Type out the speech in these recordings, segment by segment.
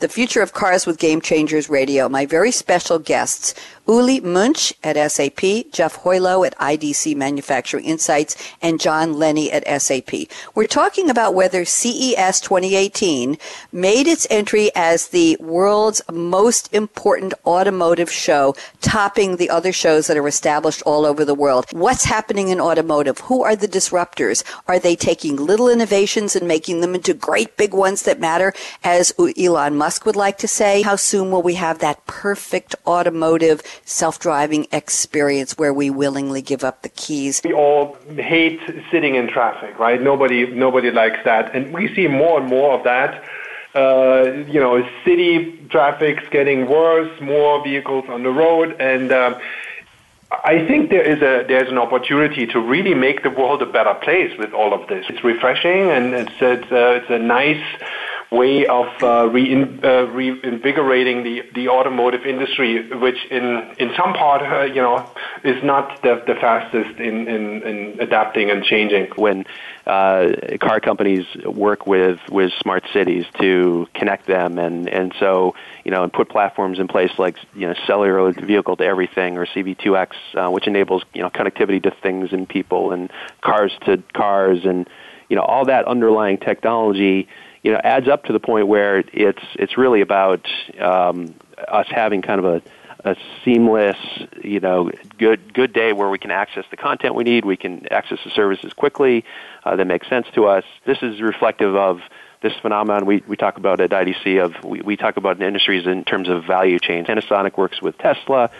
the future of cars with Game Changers Radio. My very special guests, Uli Munch at SAP, Jeff Hojlo at IDC Manufacturing Insights, and John Lenny at SAP. We're talking about whether CES 2018 made its entry as the world's most important automotive show, topping the other shows that are established all over the world. What's happening in automotive? Who are the disruptors? Are they taking little innovations and making them into great big ones that matter, as Elon Musk would like to say? How soon will we have that perfect automotive self-driving experience where we willingly give up the keys. We all hate sitting in traffic, right? Nobody, nobody likes that, and we see more and more of that. Uh, you know, city traffic's getting worse, more vehicles on the road, and um, I think there is a there's an opportunity to really make the world a better place with all of this. It's refreshing and it's it's, uh, it's a nice way of uh, rein, uh, reinvigorating the, the automotive industry, which in in some part, uh, you know, is not the, the fastest in, in, in adapting and changing. When uh, car companies work with with smart cities to connect them, and and so you know, and put platforms in place like you know, cellular vehicle to everything or CV2X, uh, which enables you know connectivity to things and people, and cars to cars, and you know, all that underlying technology you know adds up to the point where it's it's really about um, us having kind of a a seamless, you know, good good day where we can access the content we need, we can access the services quickly uh, that makes sense to us. This is reflective of this phenomenon we, we talk about at IDC of we, we talk about in industries in terms of value chains. Panasonic works with Tesla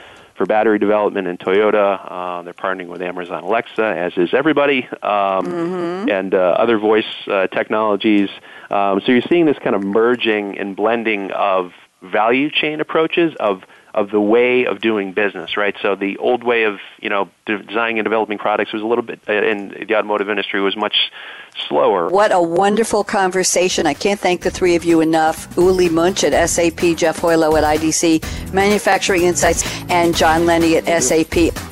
for battery development in Toyota. Uh, they're partnering with Amazon Alexa, as is everybody, um, mm-hmm. and uh, other voice uh, technologies. Um, so you're seeing this kind of merging and blending of value chain approaches of of the way of doing business, right? So the old way of you know designing and developing products was a little bit uh, in the automotive industry was much slower. What a wonderful conversation! I can't thank the three of you enough. Uli Munch at SAP, Jeff Hojlo at IDC Manufacturing Insights, and John Lenny at SAP.